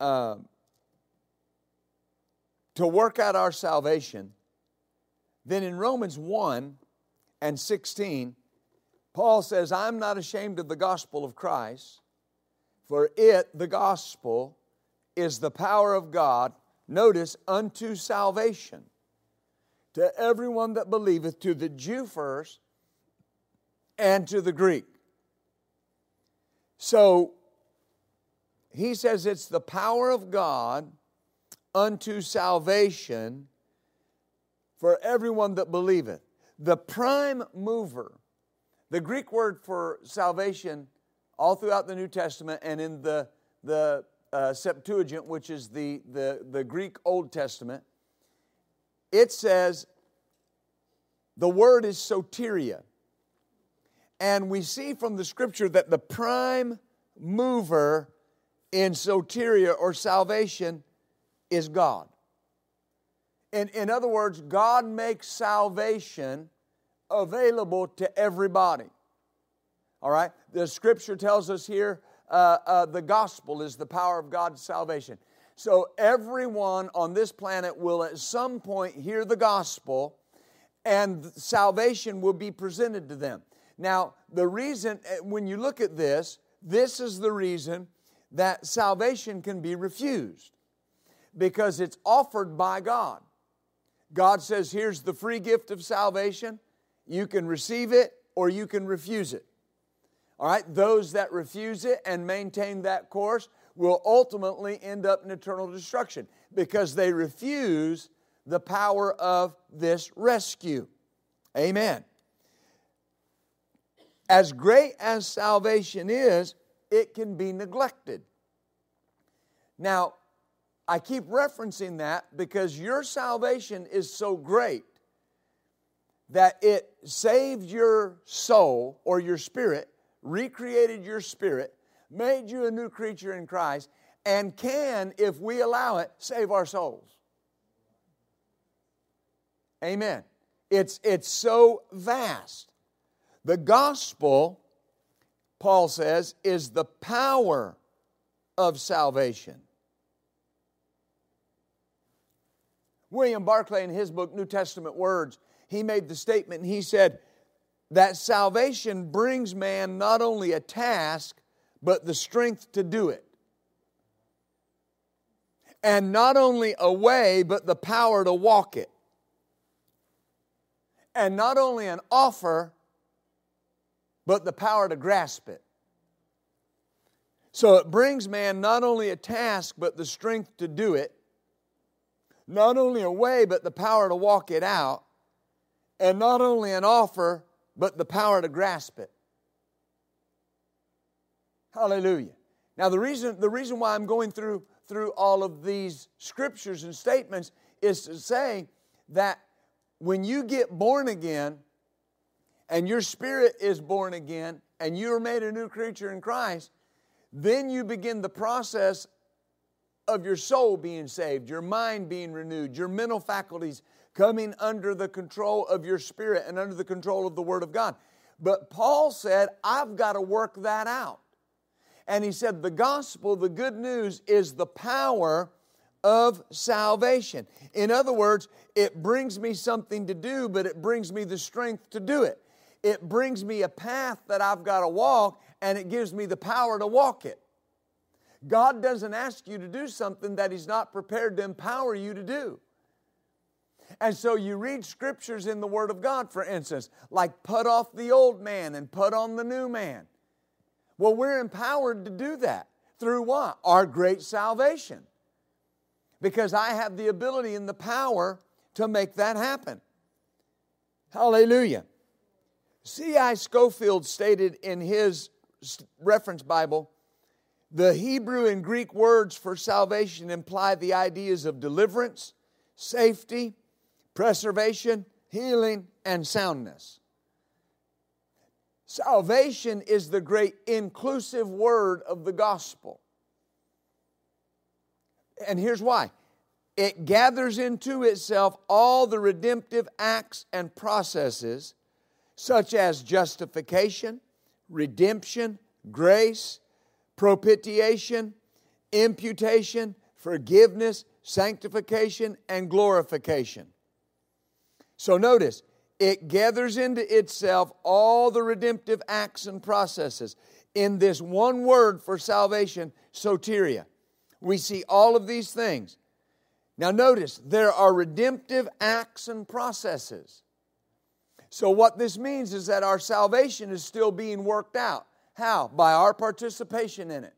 uh, to work out our salvation, then in Romans 1 and 16, Paul says, I'm not ashamed of the gospel of Christ, for it, the gospel, is the power of God, notice, unto salvation to everyone that believeth, to the Jew first, and to the Greek. So he says it's the power of God unto salvation for everyone that believeth. The prime mover, the Greek word for salvation, all throughout the New Testament and in the, the uh, Septuagint, which is the, the, the Greek Old Testament, it says the word is soteria. And we see from the scripture that the prime mover in soteria or salvation is God. In, in other words, God makes salvation available to everybody. All right? The scripture tells us here uh, uh, the gospel is the power of God's salvation. So everyone on this planet will at some point hear the gospel and salvation will be presented to them. Now, the reason, eh, when you look at this, this is the reason that salvation can be refused because it's offered by God. God says, Here's the free gift of salvation. You can receive it or you can refuse it. All right, those that refuse it and maintain that course will ultimately end up in eternal destruction because they refuse the power of this rescue. Amen. As great as salvation is, it can be neglected. Now, I keep referencing that because your salvation is so great that it saved your soul or your spirit, recreated your spirit, made you a new creature in Christ, and can, if we allow it, save our souls. Amen. It's, it's so vast. The gospel, Paul says, is the power of salvation. William Barclay, in his book, New Testament Words, he made the statement, and he said that salvation brings man not only a task, but the strength to do it. And not only a way, but the power to walk it and not only an offer, but the power to grasp it. So it brings man not only a task, but the strength to do it, not only a way, but the power to walk it out, and not only an offer, but the power to grasp it. Hallelujah. Now, the reason, the reason why I'm going through, through all of these scriptures and statements is to say that when you get born again and your spirit is born again and you are made a new creature in Christ, then you begin the process of your soul being saved, your mind being renewed, your mental faculties coming under the control of your spirit and under the control of the Word of God. But Paul said, I've got to work that out. And he said, the gospel, the good news, is the power of salvation. In other words, it brings me something to do, but it brings me the strength to do it. It brings me a path that I've got to walk, and it gives me the power to walk it. God doesn't ask you to do something that He's not prepared to empower you to do. And so you read scriptures in the Word of God, for instance, like put off the old man and put on the new man. Well, we're empowered to do that through what? Our great salvation because I have the ability and the power to make that happen. Hallelujah. C.I. Scofield stated in his reference Bible the Hebrew and Greek words for salvation imply the ideas of deliverance, safety, preservation, healing, and soundness. Salvation is the great inclusive word of the gospel. And here's why it gathers into itself all the redemptive acts and processes, such as justification, redemption, grace, propitiation, imputation, forgiveness, sanctification, and glorification. So notice, it gathers into itself all the redemptive acts and processes in this one word for salvation, soteria. We see all of these things. Now, notice there are redemptive acts and processes. So, what this means is that our salvation is still being worked out. How? By our participation in it.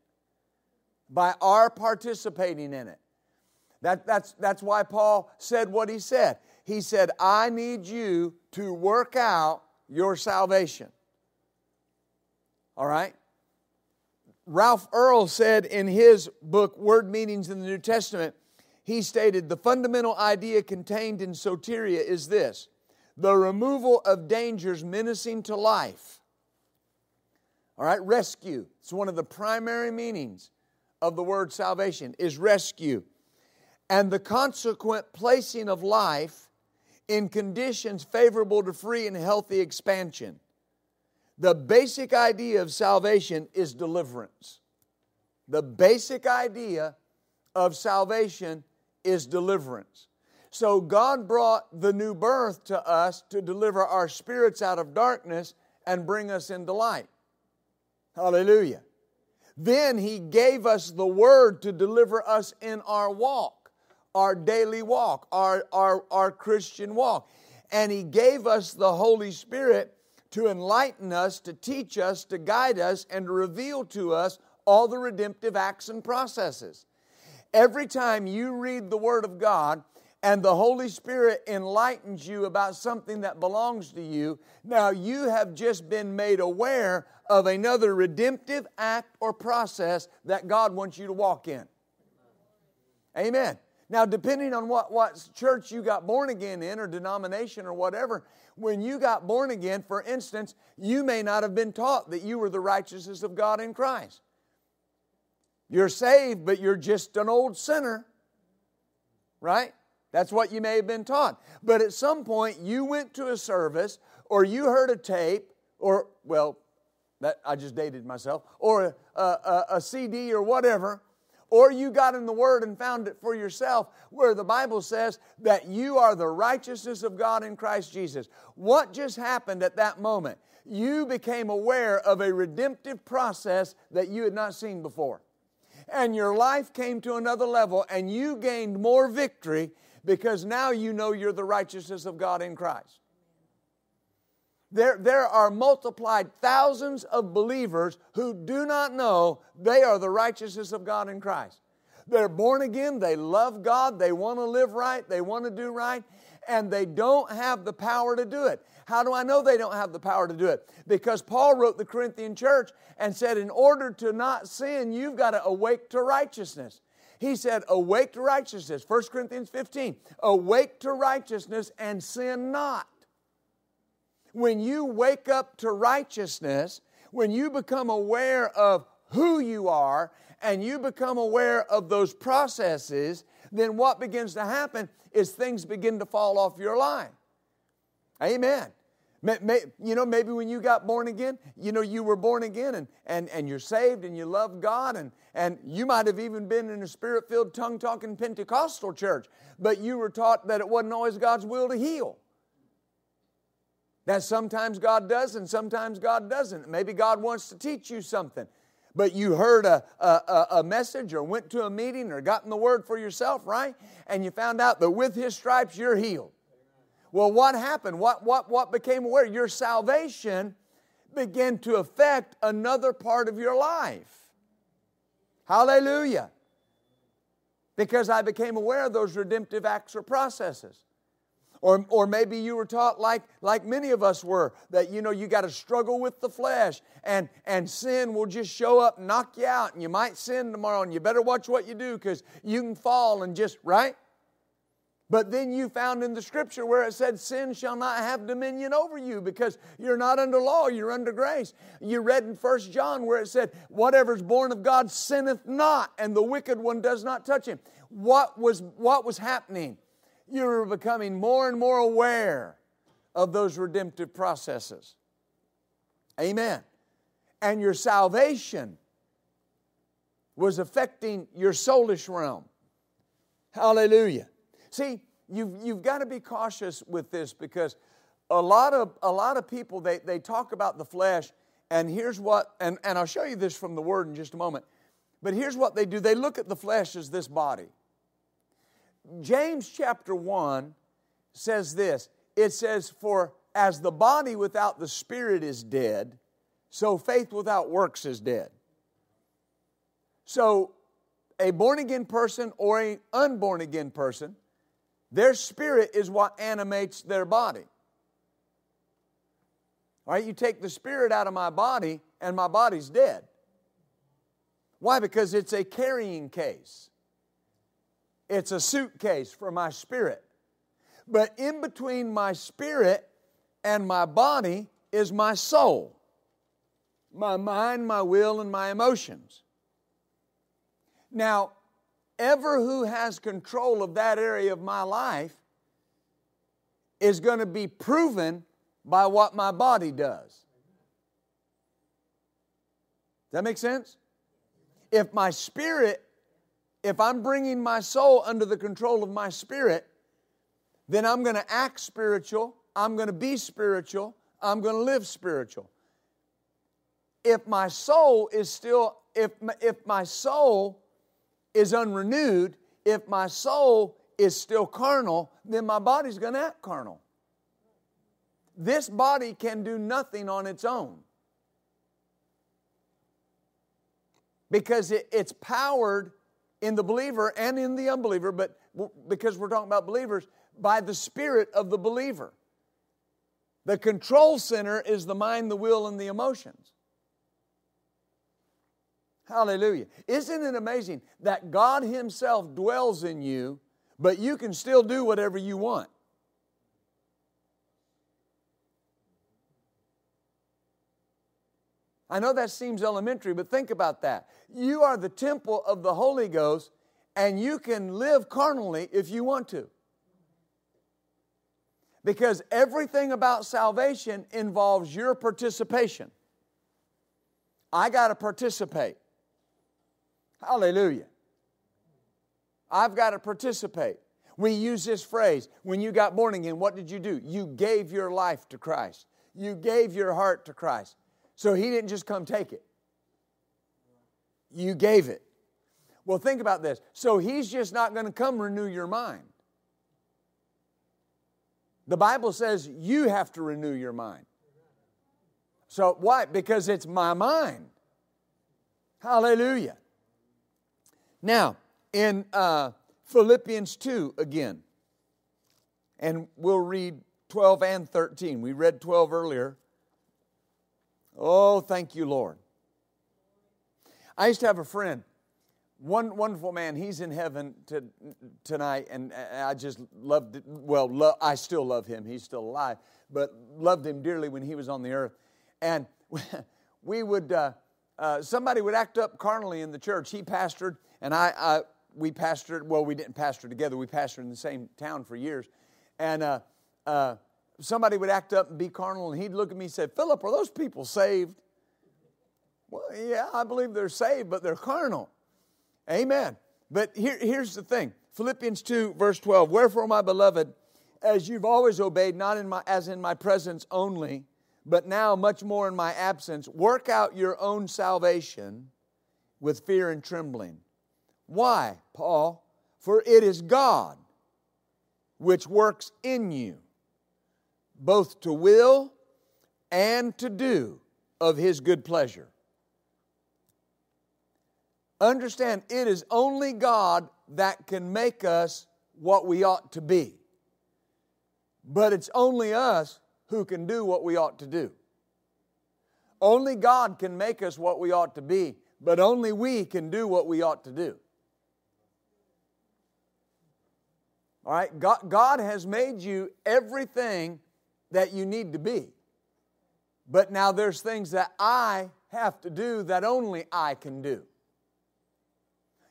By our participating in it. That, that's, that's why Paul said what he said. He said, I need you to work out your salvation. All right? Ralph Earle said in his book, Word Meanings in the New Testament, he stated the fundamental idea contained in soteria is this the removal of dangers menacing to life. All right, rescue. It's one of the primary meanings of the word salvation is rescue. And the consequent placing of life in conditions favorable to free and healthy expansion. The basic idea of salvation is deliverance. The basic idea of salvation is deliverance. So God brought the new birth to us to deliver our spirits out of darkness and bring us into light. Hallelujah. Then He gave us the Word to deliver us in our walk, our daily walk, our, our, our Christian walk. And He gave us the Holy Spirit to enlighten us, to teach us, to guide us, and to reveal to us all the redemptive acts and processes. Every time you read the Word of God and the Holy Spirit enlightens you about something that belongs to you, now you have just been made aware of another redemptive act or process that God wants you to walk in. Amen. Now, depending on what, what church you got born again in or denomination or whatever, when you got born again, for instance, you may not have been taught that you were the righteousness of God in Christ. You're saved, but you're just an old sinner, right? That's what you may have been taught. But at some point, you went to a service or you heard a tape or, well, that I just dated myself, or a, a, a CD or whatever, or you got in the Word and found it for yourself, where the Bible says that you are the righteousness of God in Christ Jesus. What just happened at that moment? You became aware of a redemptive process that you had not seen before. And your life came to another level, and you gained more victory because now you know you're the righteousness of God in Christ. There, there are multiplied thousands of believers who do not know they are the righteousness of God in Christ. They're born again, they love God, they want to live right, they want to do right, and they don't have the power to do it. How do I know they don't have the power to do it? Because Paul wrote the Corinthian church and said, In order to not sin, you've got to awake to righteousness. He said, Awake to righteousness. 1 Corinthians 15. Awake to righteousness and sin not when you wake up to righteousness, when you become aware of who you are and you become aware of those processes, then what begins to happen is things begin to fall off your line. Amen. You know, maybe when you got born again, you know, you were born again and, and, and you're saved and you love God, and, and you might have even been in a spirit filled, tongue talking Pentecostal church, but you were taught that it wasn't always God's will to heal. That sometimes God does and sometimes God doesn't. Maybe God wants to teach you something, but you heard a, a, a, message or went to a meeting or gotten the word for yourself, right? And you found out that with His stripes you're healed. Well, what happened? What, what, what became aware? Your salvation began to affect another part of your life. Hallelujah. Because I became aware of those redemptive acts or processes. Or, or maybe you were taught like, like many of us were, that you know you got to struggle with the flesh and, and sin will just show up and knock you out and you might sin tomorrow and you better watch what you do because you can fall and just, right? But then you found in the scripture where it said, Sin shall not have dominion over you because you're not under law, you're under grace. You read in First John where it said, Whatever's born of God sinneth not, and the wicked one does not touch him. What was, what was happening? You were becoming more and more aware of those redemptive processes. Amen. And your salvation was affecting your soulish realm. Hallelujah. See, you've, you've got to be cautious with this because a lot of, a lot of people, they, they talk about the flesh, and here's what, and, and I'll show you this from the Word in just a moment, but here's what they do they look at the flesh as this body. James chapter 1 says this it says, For as the body without the spirit is dead, so faith without works is dead. So, a born again person or an unborn again person, their spirit is what animates their body. All right, you take the spirit out of my body, and my body's dead. Why? Because it's a carrying case, it's a suitcase for my spirit. But in between my spirit and my body is my soul my mind, my will, and my emotions. Now, ever who has control of that area of my life is going to be proven by what my body does. Does that make sense? If my spirit, if I'm bringing my soul under the control of my spirit, then I'm going to act spiritual, I'm going to be spiritual, I'm going to live spiritual if my soul is still, if, if my soul is unrenewed, if my soul is still carnal, then my body's going to act carnal. This body can do nothing on its own because it, it's powered in the believer and in the unbeliever, but because we're talking about believers, by the spirit of the believer. The control center is the mind, the will, and the emotions. Hallelujah. Isn't it amazing that God Himself dwells in you, but you can still do whatever you want? I know that seems elementary, but think about that. You are the temple of the Holy Ghost, and you can live carnally if you want to. Because everything about salvation involves your participation. I got to participate. Hallelujah. I've got to participate. We use this phrase when you got born again, what did you do? You gave your life to Christ, you gave your heart to Christ. So He didn't just come take it, you gave it. Well, think about this. So He's just not going to come renew your mind. The Bible says you have to renew your mind. So, why? Because it's my mind. Hallelujah. Now, in uh, Philippians 2 again, and we'll read 12 and 13. We read 12 earlier. Oh, thank you, Lord. I used to have a friend, one wonderful man. He's in heaven to, tonight, and I just loved. Well, lo, I still love him. He's still alive, but loved him dearly when he was on the earth. And we would, uh, uh, somebody would act up carnally in the church. He pastored, and I, I, we pastored, well, we didn't pastor together, we pastored in the same town for years. And uh, uh, somebody would act up and be carnal, and he'd look at me and say, Philip, are those people saved? Well, yeah, I believe they're saved, but they're carnal. Amen. But here, here's the thing Philippians 2, verse 12 Wherefore, my beloved, as you've always obeyed, not in my, as in my presence only, but now much more in my absence, work out your own salvation with fear and trembling. Why, Paul? For it is God which works in you, both to will and to do of his good pleasure. Understand, it is only God that can make us what we ought to be. But it's only us who can do what we ought to do. Only God can make us what we ought to be, but only we can do what we ought to do. All right? God, God has made you everything that you need to be. But now there's things that I have to do that only I can do.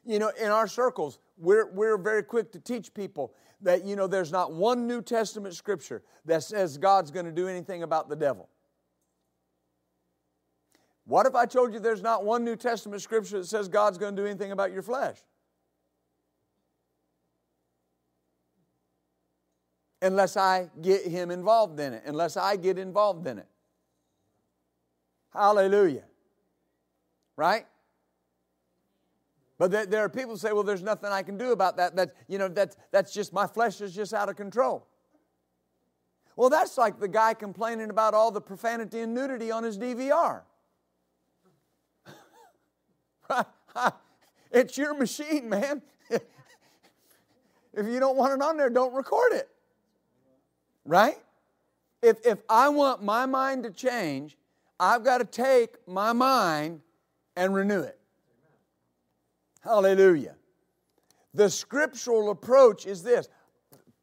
You know, in our circles, we're, we're very quick to teach people that, you know, there's not one New Testament scripture that says God's going to do anything about the devil. What if I told you there's not one New Testament scripture that says God's going to do anything about your flesh? Unless I get Him involved in it, unless I get involved in it. Hallelujah. Right? But there, are people who say, well, there's nothing I can do about that. That, you know, that, that's just, my flesh is just out of control. Well, that's like the guy complaining about all the profanity and nudity on his DVR. it's your machine, man. if you don't want it on there, don't record it. Right? If, if I want my mind to change, I've got to take my mind and renew it. Hallelujah. The scriptural approach is this.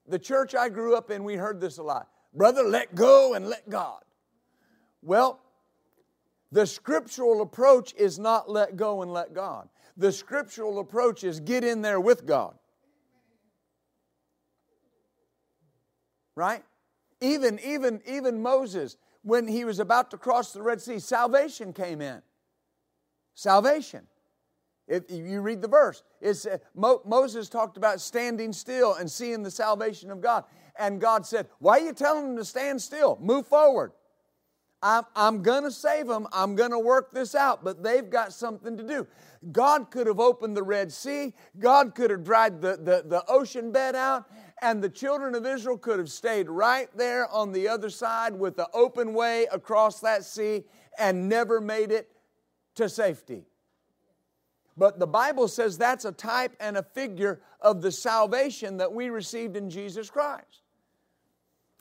The church I grew up in, we heard this a lot. Brother, let go and let God. Well, the scriptural approach is not let go and let God. The scriptural approach is get in there with God. Right? Even, even, even Moses, when he was about to cross the Red Sea, salvation came in. Salvation. If you read the verse, it's, uh, Mo, Moses talked about standing still and seeing the salvation of God. And God said, Why are you telling them to stand still? Move forward. I'm, I'm going to save them. I'm going to work this out, but they've got something to do. God could have opened the Red Sea, God could have dried the, the, the ocean bed out, and the children of Israel could have stayed right there on the other side with the open way across that sea and never made it to safety. But the Bible says that's a type and a figure of the salvation that we received in Jesus Christ.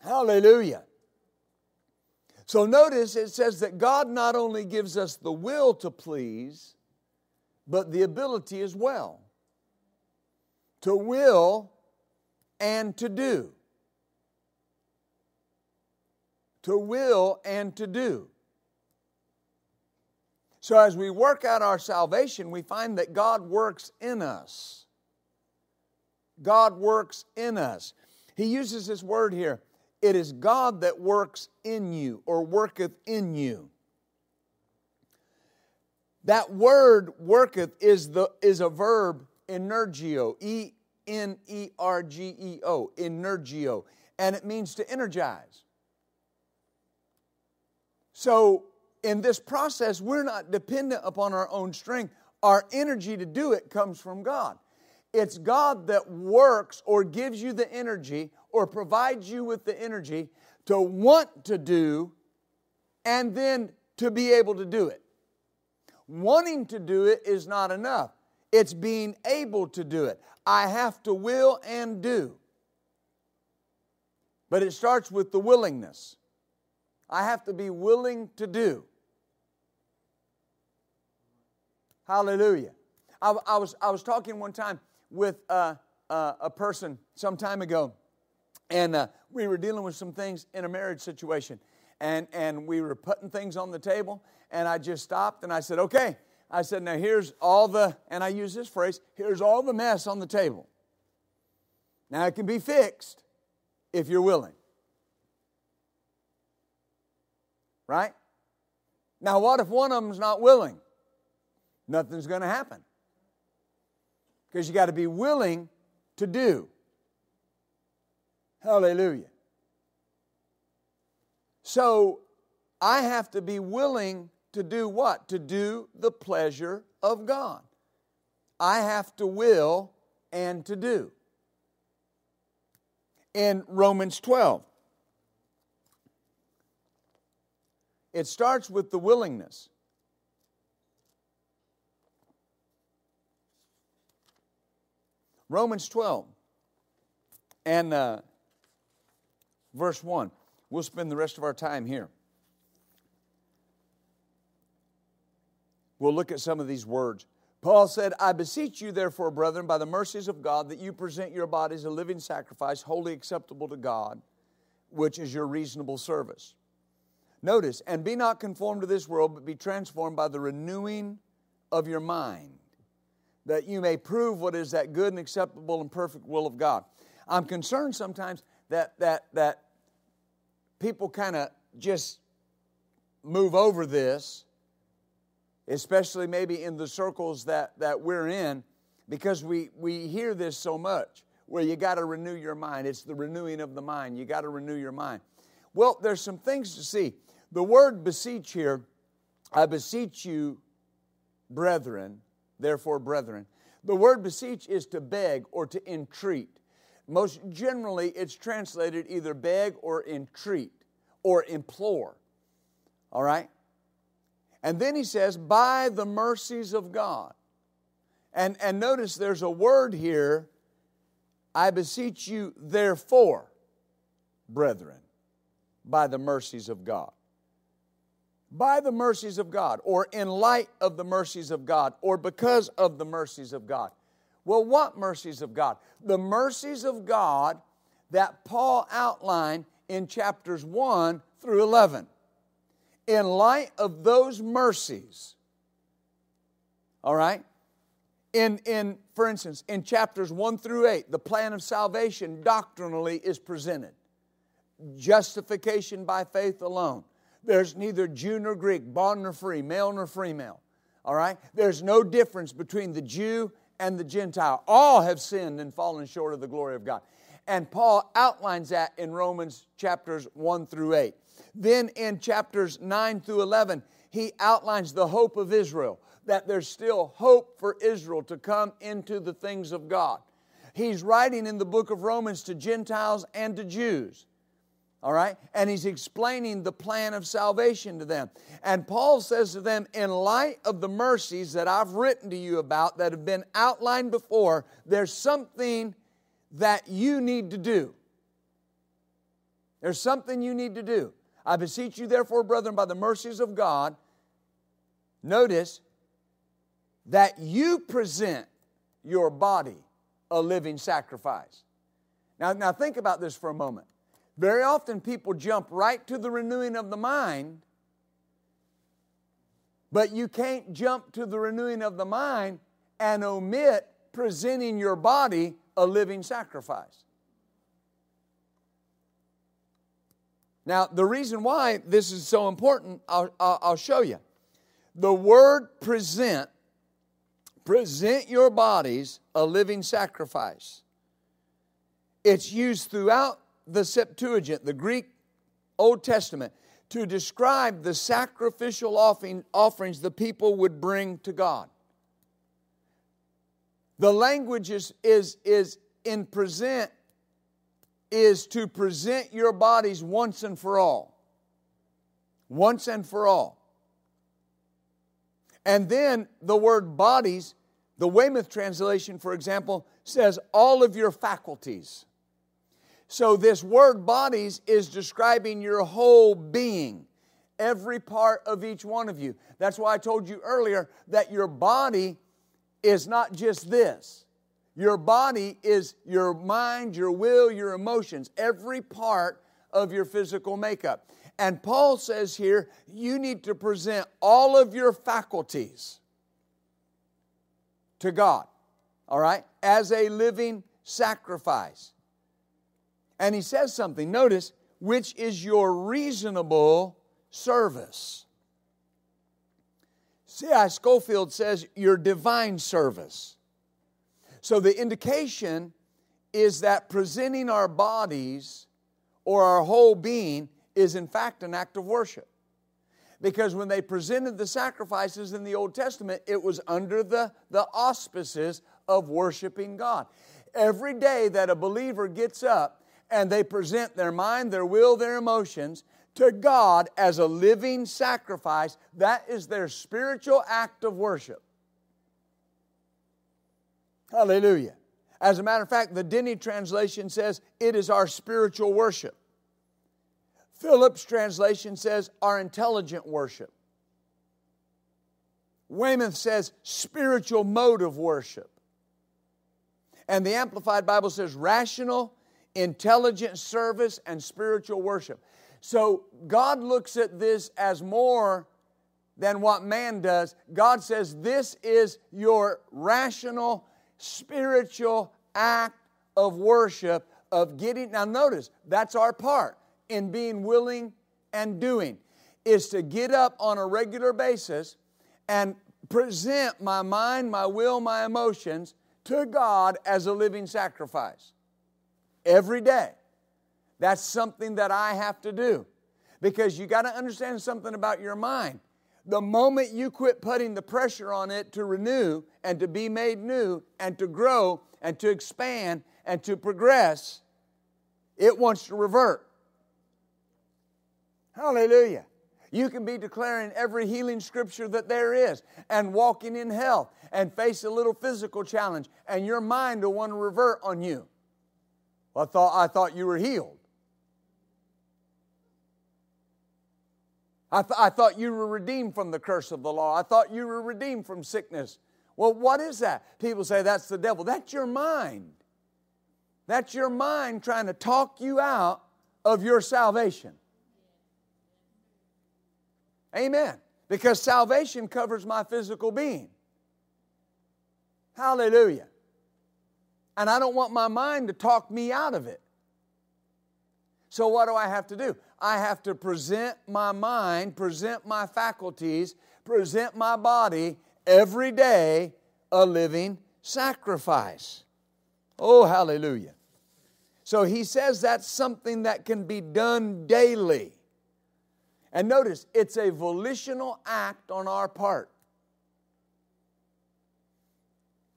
Hallelujah. So notice it says that God not only gives us the will to please, but the ability as well. To will and to do. To will and to do. So, as we work out our salvation, we find that God works in us. God works in us. He uses this word here it is God that works in you or worketh in you. That word worketh is, the, is a verb energeo, E N E R G E O, energeo, and it means to energize. So in this process, we're not dependent upon our own strength. Our energy to do it comes from God. It's God that works or gives you the energy or provides you with the energy to want to do and then to be able to do it. Wanting to do it is not enough, it's being able to do it. I have to will and do. But it starts with the willingness. I have to be willing to do. Hallelujah. I, I, was, I was talking one time with uh, uh, a person some time ago, and uh, we were dealing with some things in a marriage situation. And, and we were putting things on the table, and I just stopped and I said, Okay. I said, Now here's all the, and I use this phrase, here's all the mess on the table. Now it can be fixed if you're willing. Right? Now, what if one of them's not willing? nothing's going to happen. Because you got to be willing to do. Hallelujah. So I have to be willing to do what? To do the pleasure of God. I have to will and to do. In Romans 12, it starts with the willingness. Romans 12 and uh, verse 1. We'll spend the rest of our time here. We'll look at some of these words. Paul said, I beseech you, therefore, brethren, by the mercies of God, that you present your bodies a living sacrifice, holy acceptable to God, which is your reasonable service. Notice, and be not conformed to this world, but be transformed by the renewing of your mind that you may prove what is that good and acceptable and perfect will of God. I'm concerned sometimes that that that people kind of just move over this especially maybe in the circles that, that we're in, because we, we hear this so much where you got to renew your mind. It's the renewing of the mind. You got to renew your mind. Well, there's some things to see. The word beseech here, I beseech you, brethren, therefore, brethren. The word beseech is to beg or to entreat. Most generally, it's translated either beg or entreat or implore. All right? And then he says, by the mercies of God. And, and notice there's a word here, I beseech you, therefore, brethren, by the mercies of God. By the mercies of God, or in light of the mercies of God, or because of the mercies of God. Well, what mercies of God? The mercies of God that Paul outlined in chapters 1 through 11. In light of those mercies, all right? In, in, for instance, in chapters 1 through 8, the plan of salvation doctrinally is presented. Justification by faith alone. There's neither Jew nor Greek, bond nor free, male nor female. All right? There's no difference between the Jew and the Gentile. All have sinned and fallen short of the glory of God. And Paul outlines that in Romans chapters 1 through 8. Then in chapters 9 through 11, he outlines the hope of Israel, that there's still hope for Israel to come into the things of God. He's writing in the book of Romans to Gentiles and to Jews. All right? And he's explaining the plan of salvation to them. And Paul says to them, in light of the mercies that I've written to you about that have been outlined before, there's something that you need to do. There's something you need to do. I beseech you, therefore, brethren, by the mercies of God, notice that you present your body a living sacrifice. Now, now think about this for a moment. Very often people jump right to the renewing of the mind, but you can't jump to the renewing of the mind and omit presenting your body a living sacrifice. Now, the reason why this is so important, I'll, I'll, show you. The word present, present your bodies a living sacrifice. It's used throughout the Septuagint, the Greek Old Testament, to describe the sacrificial offering, offerings the people would bring to God. The language is, is, is in present, is to present your bodies once and for all. Once and for all. And then the word bodies, the Weymouth translation, for example, says all of your faculties. So, this word bodies is describing your whole being, every part of each one of you. That's why I told you earlier that your body is not just this. Your body is your mind, your will, your emotions, every part of your physical makeup. And Paul says here, you need to present all of your faculties to God, all right, as a living sacrifice. And he says something, notice, which is your reasonable service. C.I. Scofield says your divine service. So the indication is that presenting our bodies or our whole being is in fact an act of worship. Because when they presented the sacrifices in the Old Testament, it was under the, the auspices of worshiping God. Every day that a believer gets up and they present their mind, their will, their emotions to God as a living sacrifice. That is their spiritual act of worship. Hallelujah. As a matter of fact, the Denny translation says it is our spiritual worship. Phillips translation says our intelligent worship. Weymouth says spiritual mode of worship. And the Amplified Bible says rational intelligent service, and spiritual worship. So God looks at this as more than what man does. God says this is your rational, spiritual act of worship, of getting. Now, notice, that's our part in being willing and doing, is to get up on a regular basis and present my mind, my will, my emotions to God as a living sacrifice every day. That's something that I have to do because you got to understand something about your mind. The moment you quit putting the pressure on it to renew and to be made new and to grow and to expand and to progress, it wants to revert. Hallelujah. You can be declaring every healing scripture that there is and walking in health and face a little physical challenge, and your mind will want to revert on you. I thought, I thought you were healed. I, th- I thought you were redeemed from the curse of the law. I thought you were redeemed from sickness. Well, what is that? People say that's the devil. That's your mind. That's your mind trying to talk you out of your salvation. Amen. Because salvation covers my physical being. Hallelujah. And I don't want my mind to talk me out of it. So, what do I have to do? I have to present my mind, present my faculties, present my body every day a living sacrifice. Oh, hallelujah. So he says that's something that can be done daily. And notice, it's a volitional act on our part.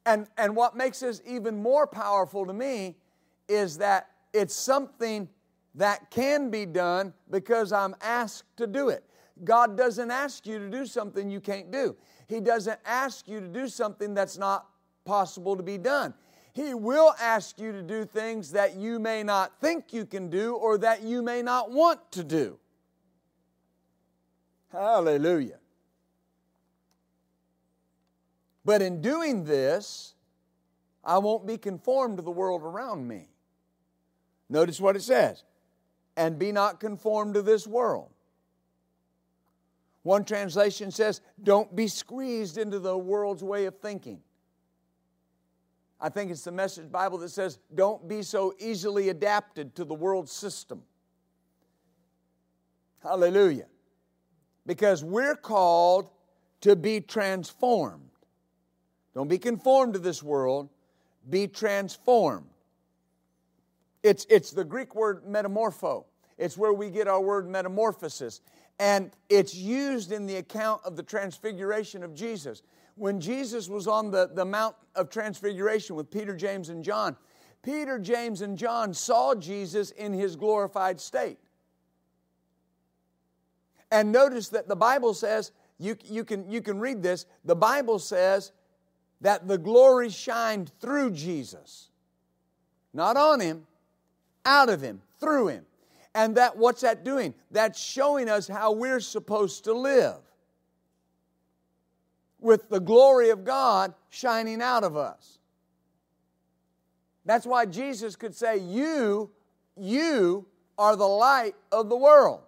And, and what makes this even more powerful to me is that it's something that can be done because I'm asked to do it. God doesn't ask you to do something you can't do, He doesn't ask you to do something that's not possible to be done. He will ask you to do things that you may not think you can do or that you may not want to do. Hallelujah. But in doing this, I won't be conformed to the world around me. Notice what it says and be not conformed to this world. One translation says, don't be squeezed into the world's way of thinking. I think it's the Message Bible that says, don't be so easily adapted to the world system. Hallelujah. Because we're called to be transformed. Don't be conformed to this world, be transformed. It's, it's the Greek word metamorpho. It's where we get our word metamorphosis. And it's used in the account of the transfiguration of Jesus. When Jesus was on the, the Mount of Transfiguration with Peter, James, and John, Peter, James, and John saw Jesus in his glorified state. And notice that the Bible says, you, you, can, you can read this, the Bible says that the glory shined through Jesus, not on him, out of him, through him. And that what's that doing? That's showing us how we're supposed to live. With the glory of God shining out of us. That's why Jesus could say, You, you are the light of the world.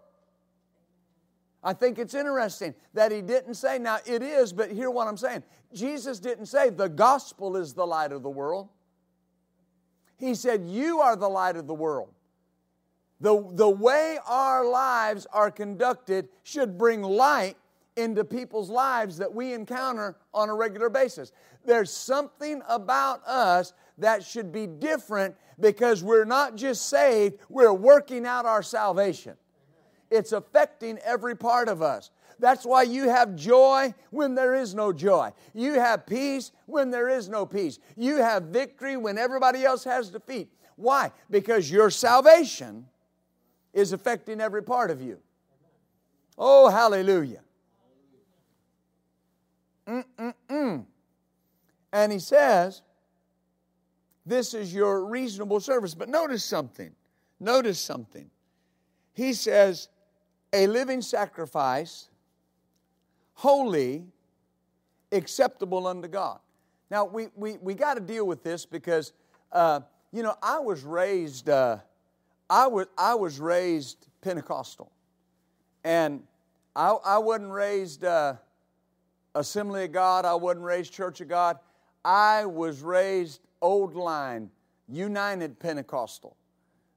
I think it's interesting that he didn't say, now it is, but hear what I'm saying. Jesus didn't say the gospel is the light of the world. He said, You are the light of the world. The, the way our lives are conducted should bring light into people's lives that we encounter on a regular basis. There's something about us that should be different because we're not just saved, we're working out our salvation. It's affecting every part of us. That's why you have joy when there is no joy. You have peace when there is no peace. You have victory when everybody else has defeat. Why? Because your salvation is affecting every part of you. Oh, hallelujah. Mm-mm-mm. And he says, This is your reasonable service. But notice something. Notice something. He says, A living sacrifice holy, acceptable unto God. Now, we, we, we got to deal with this because, uh, you know, I was raised, uh, I, was, I was raised Pentecostal. And I, I wasn't raised uh, Assembly of God, I wasn't raised Church of God. I was raised Old Line, United Pentecostal.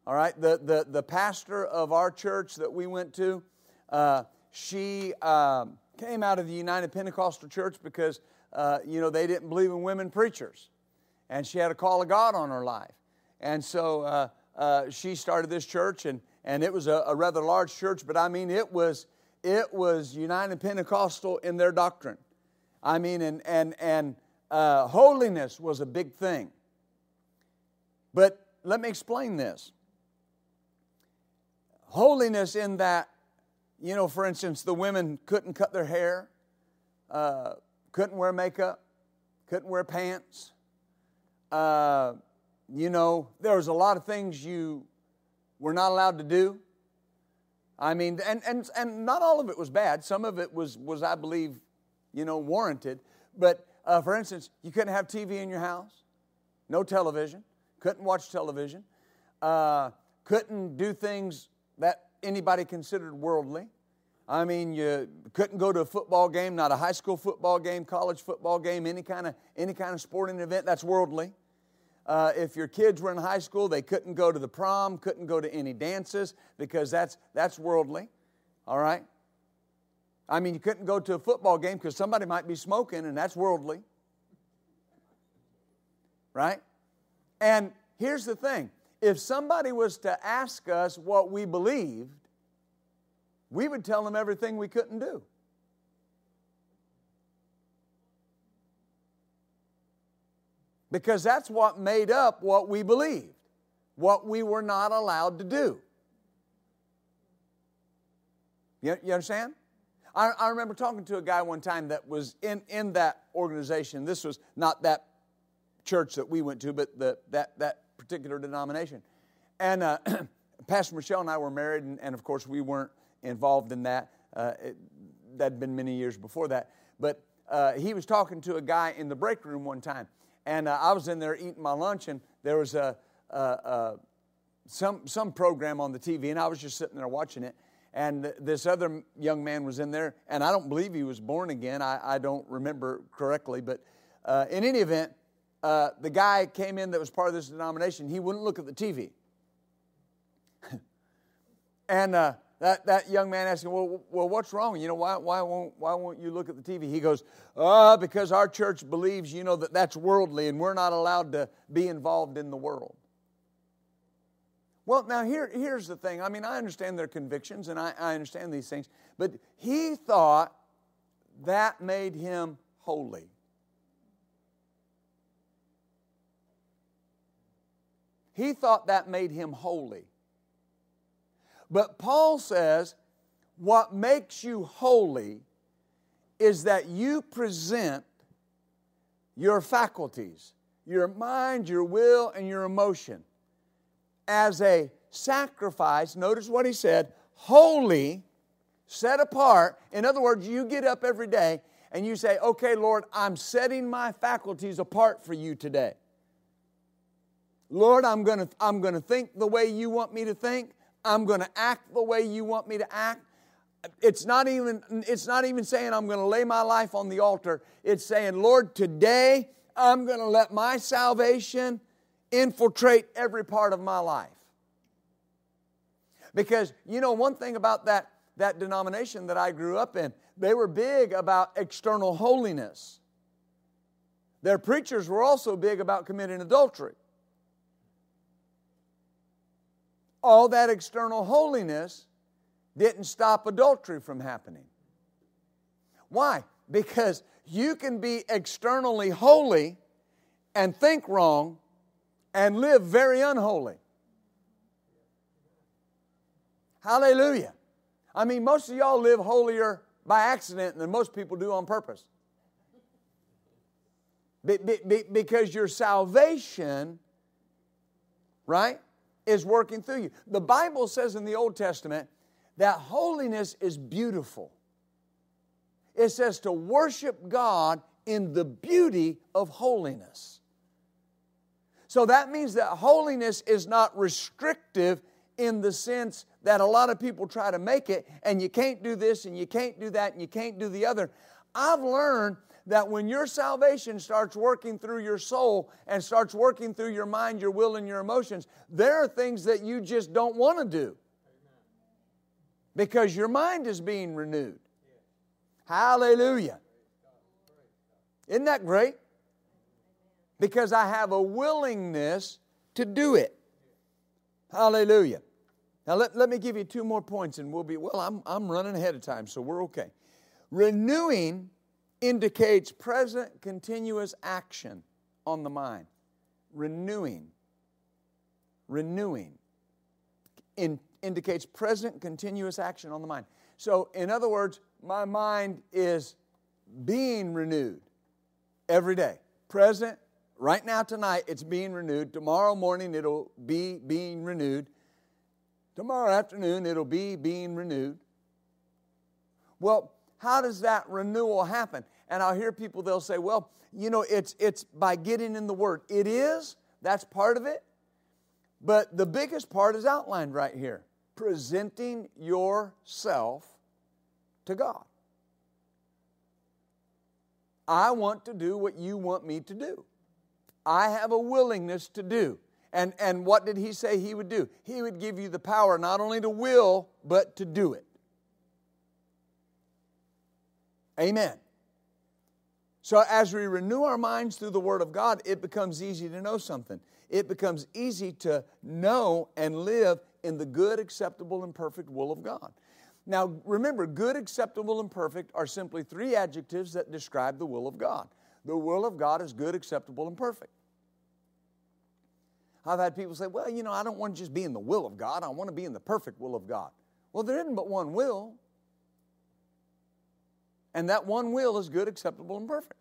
All right, the, the, the pastor of our church that we went to, uh, she, um, came out of the United Pentecostal Church because, uh, you know, they didn't believe in women preachers. And she had a call of God on her life. And so uh, uh, she started this church, and, and it was a, a, rather large church, but I mean, it was, it was United Pentecostal in their doctrine. I mean, and, and, and uh, holiness was a big thing. But let me explain this holiness in that you know, for instance, the women couldn't cut their hair, uh, couldn't wear makeup, couldn't wear pants. Uh, you know, there was a lot of things you were not allowed to do. I mean, and, and, and not all of it was bad. Some of it was, was I believe, you know, warranted. But uh, for instance, you couldn't have TV in your house, no television, couldn't watch television, uh, couldn't do things that anybody considered worldly. I mean, you couldn't go to a football game, not a high school football game, college football game, any kind of, any kind of sporting event, that's worldly. Uh, if your kids were in high school, they couldn't go to the prom, couldn't go to any dances because that's, that's worldly. All right? I mean, you couldn't go to a football game because somebody might be smoking, and that's worldly. Right? And here's the thing if somebody was to ask us what we believed, we would tell them everything we couldn't do. Because that's what made up what we believed, what we were not allowed to do. You, you understand? I, I remember talking to a guy one time that was in, in that organization. This was not that church that we went to, but the, that, that particular denomination. And uh, Pastor Michelle and I were married, and, and, of course, we weren't involved in that. Uh, it, that had been many years before that. But uh, he was talking to a guy in the break room one time, and uh, I was in there eating my lunch, and there was a, a, a, some, some program on the TV, and I was just sitting there watching it. And this other young man was in there, and I don't believe he was born again. I, I don't remember correctly, but uh, in any event, uh, the guy came in that was part of this denomination, he wouldn't look at the TV. and uh, that, that young man asked him, well, well, what's wrong? You know, why, why, won't, why won't you look at the TV? He goes, uh, because our church believes, you know, that that's worldly and we're not allowed to be involved in the world. Well, now here, here's the thing. I mean, I understand their convictions and I, I understand these things, but he thought that made him holy. He thought that made him holy. But Paul says, what makes you holy is that you present your faculties, your mind, your will, and your emotion as a sacrifice. Notice what he said holy, set apart. In other words, you get up every day and you say, Okay, Lord, I'm setting my faculties apart for you today. Lord, I'm going to I'm going to think the way you want me to think. I'm going to act the way you want me to act. It's not even it's not even saying I'm going to lay my life on the altar. It's saying, Lord, today I'm going to let my salvation infiltrate every part of my life. Because you know one thing about that that denomination that I grew up in, they were big about external holiness. Their preachers were also big about committing adultery. All that external holiness didn't stop adultery from happening. Why? Because you can be externally holy and think wrong and live very unholy. Hallelujah. I mean, most of y'all live holier by accident than most people do on purpose. Be, be, because your salvation, right, is working through you. The Bible says in the Old Testament that holiness is beautiful. It says to worship God in the beauty of holiness. So that means that holiness is not restrictive in the sense that a lot of people try to make it, and you can't do this, and you can't do that, and you can't do the other. I've learned that when your salvation starts working through your soul and starts working through your mind, your will, and your emotions, there are things that you just don't want to do because your mind is being renewed. Hallelujah. Isn't that great? Because I have a willingness to do it. Hallelujah. Now, let, let me give you two more points and we'll be, well, I'm, I'm running ahead of time, so we're okay. Renewing indicates present continuous action on the mind. Renewing. Renewing in, indicates present continuous action on the mind. So, in other words, my mind is being renewed every day. Present, right now, tonight, it's being renewed. Tomorrow morning, it'll be being renewed. Tomorrow afternoon, it'll be being renewed. Well, how does that renewal happen? And I'll hear people, they'll say, well, you know, it's, it's by getting in the Word. It is, that's part of it. But the biggest part is outlined right here presenting yourself to God. I want to do what you want me to do. I have a willingness to do. And, and what did he say he would do? He would give you the power not only to will, but to do it. Amen. So, as we renew our minds through the Word of God, it becomes easy to know something. It becomes easy to know and live in the good, acceptable, and perfect will of God. Now, remember, good, acceptable, and perfect are simply three adjectives that describe the will of God. The will of God is good, acceptable, and perfect. I've had people say, well, you know, I don't want to just be in the will of God, I want to be in the perfect will of God. Well, there isn't but one will. And that one will is good, acceptable, and perfect.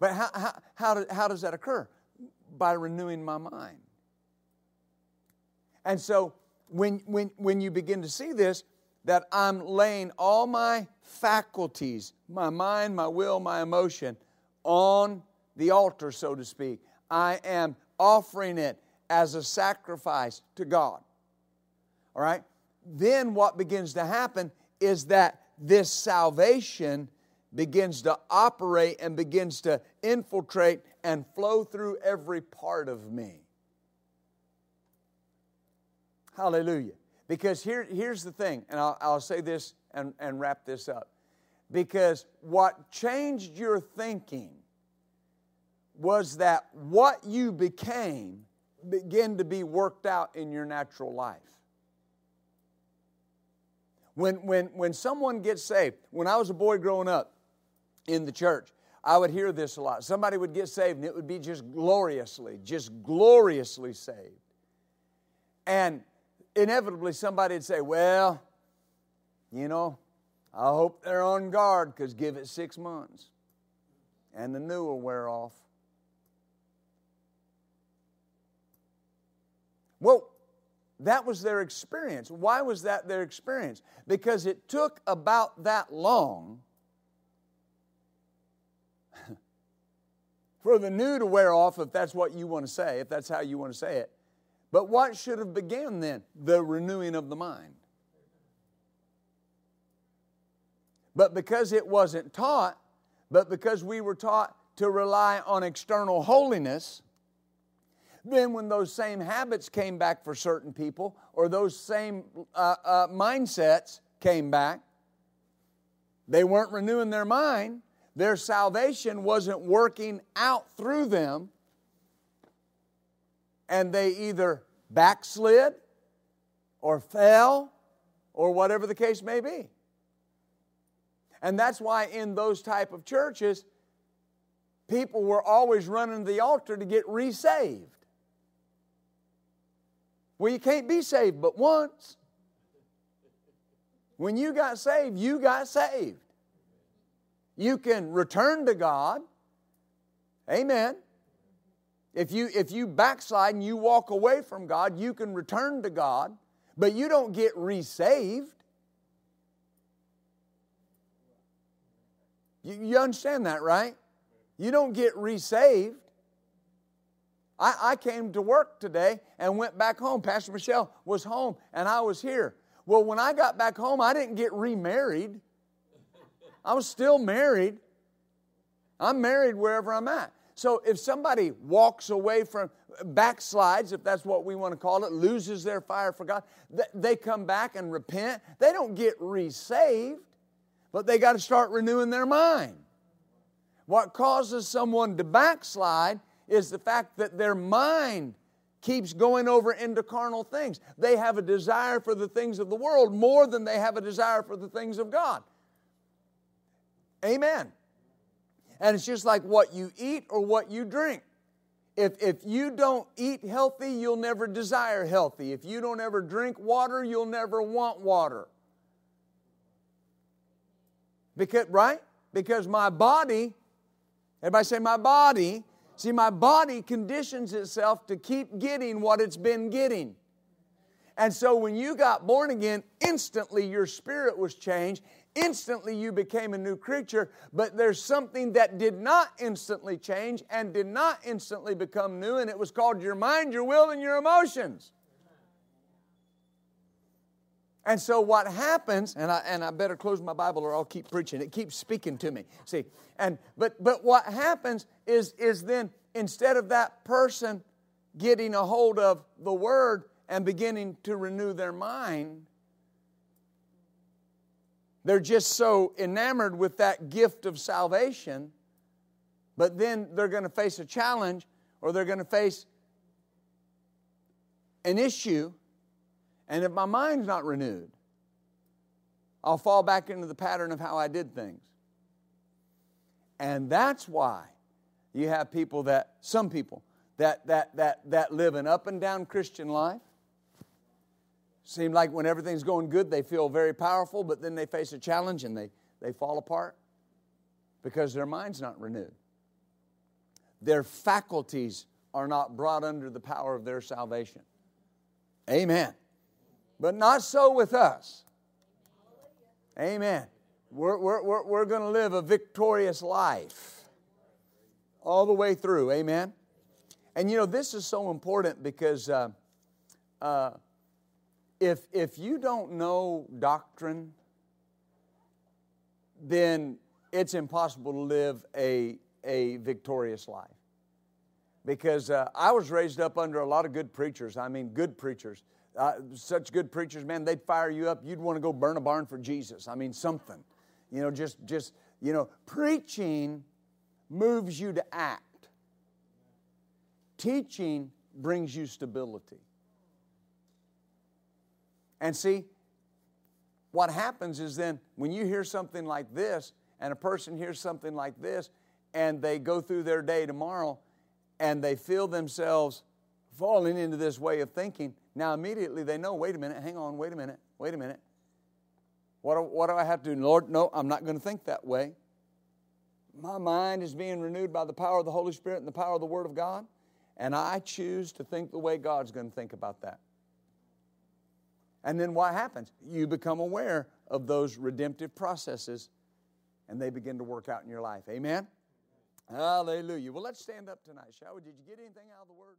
But how, how, how, do, how does that occur? By renewing my mind. And so when, when, when you begin to see this, that I'm laying all my faculties, my mind, my will, my emotion, on the altar, so to speak. I am offering it as a sacrifice to God. All right? Then what begins to happen is that this salvation begins to operate and begins to infiltrate and flow through every part of me. Hallelujah. Because here, here's the thing, and I'll, I'll say this and, and wrap this up. Because what changed your thinking was that what you became began to be worked out in your natural life. When, when, when someone gets saved, when I was a boy growing up in the church, I would hear this a lot. Somebody would get saved and it would be just gloriously, just gloriously saved. And inevitably somebody would say, Well, you know, I hope they're on guard because give it six months and the new will wear off. Well, that was their experience. Why was that their experience? Because it took about that long for the new to wear off, if that's what you want to say, if that's how you want to say it. But what should have begun then? The renewing of the mind. But because it wasn't taught, but because we were taught to rely on external holiness, then when those same habits came back for certain people, or those same uh, uh, mindsets came back, they weren't renewing their mind. Their salvation wasn't working out through them and they either backslid or fell or whatever the case may be. And that's why in those type of churches, people were always running to the altar to get resaved. Well, you can't be saved but once. When you got saved, you got saved. You can return to God. Amen. If you, if you backslide and you walk away from God, you can return to God, but you don't get resaved. You, you understand that, right? You don't get resaved. I, I came to work today and went back home. Pastor Michelle was home and I was here. Well, when I got back home, I didn't get remarried. I was still married. I'm married wherever I'm at. so if somebody walks away from, backslides, if that's what we want to call it, loses their fire for God, they come back and repent. They don't get resaved, but they got to start renewing their mind. What causes someone to backslide is the fact that their mind keeps going over into carnal things. They have a desire for the things of the world more than they have a desire for the things of God. Amen. And it's just like what you eat or what you drink. If, if you don't eat healthy, you'll never desire healthy. If you don't ever drink water, you'll never want water. Because, right? Because my body, everybody say my body, see, my body conditions itself to keep getting what it's been getting. And so when you got born again, instantly your spirit was changed instantly you became a new creature, but there's something that did not instantly change and did not instantly become new, and it was called your mind, your will, and your emotions. And so what happens, and I, and I better close my Bible or I'll keep preaching. It keeps speaking to me. See, and but but what happens is is then instead of that person getting a hold of the word and beginning to renew their mind, they're just so enamored with that gift of salvation, but then they're going to face a challenge or they're going to face an issue. And if my mind's not renewed, I'll fall back into the pattern of how I did things. And that's why you have people that, some people, that, that, that, that live an up and down Christian life seem like when everything's going good, they feel very powerful, but then they face a challenge and they, they fall apart because their mind's not renewed. Their faculties are not brought under the power of their salvation. Amen. But not so with us. Amen. We're, we're, we're, we're going to live a victorious life all the way through. Amen. And you know, this is so important because uh, uh, if, if you don't know doctrine, then it's impossible to live a, a victorious life. Because uh, I was raised up under a lot of good preachers. I mean, good preachers. Uh, such good preachers, man, they'd fire you up. You'd want to go burn a barn for Jesus. I mean, something. You know, just, just, you know, preaching moves you to act, teaching brings you stability. And see, what happens is then when you hear something like this, and a person hears something like this, and they go through their day tomorrow and they feel themselves falling into this way of thinking, now immediately they know, wait a minute, hang on, wait a minute, wait a minute. What do, what do I have to do? Lord, no, I'm not going to think that way. My mind is being renewed by the power of the Holy Spirit and the power of the Word of God, and I choose to think the way God's going to think about that. And then what happens? You become aware of those redemptive processes and they begin to work out in your life. Amen? Hallelujah. Well, let's stand up tonight, shall we? Did you get anything out of the Word?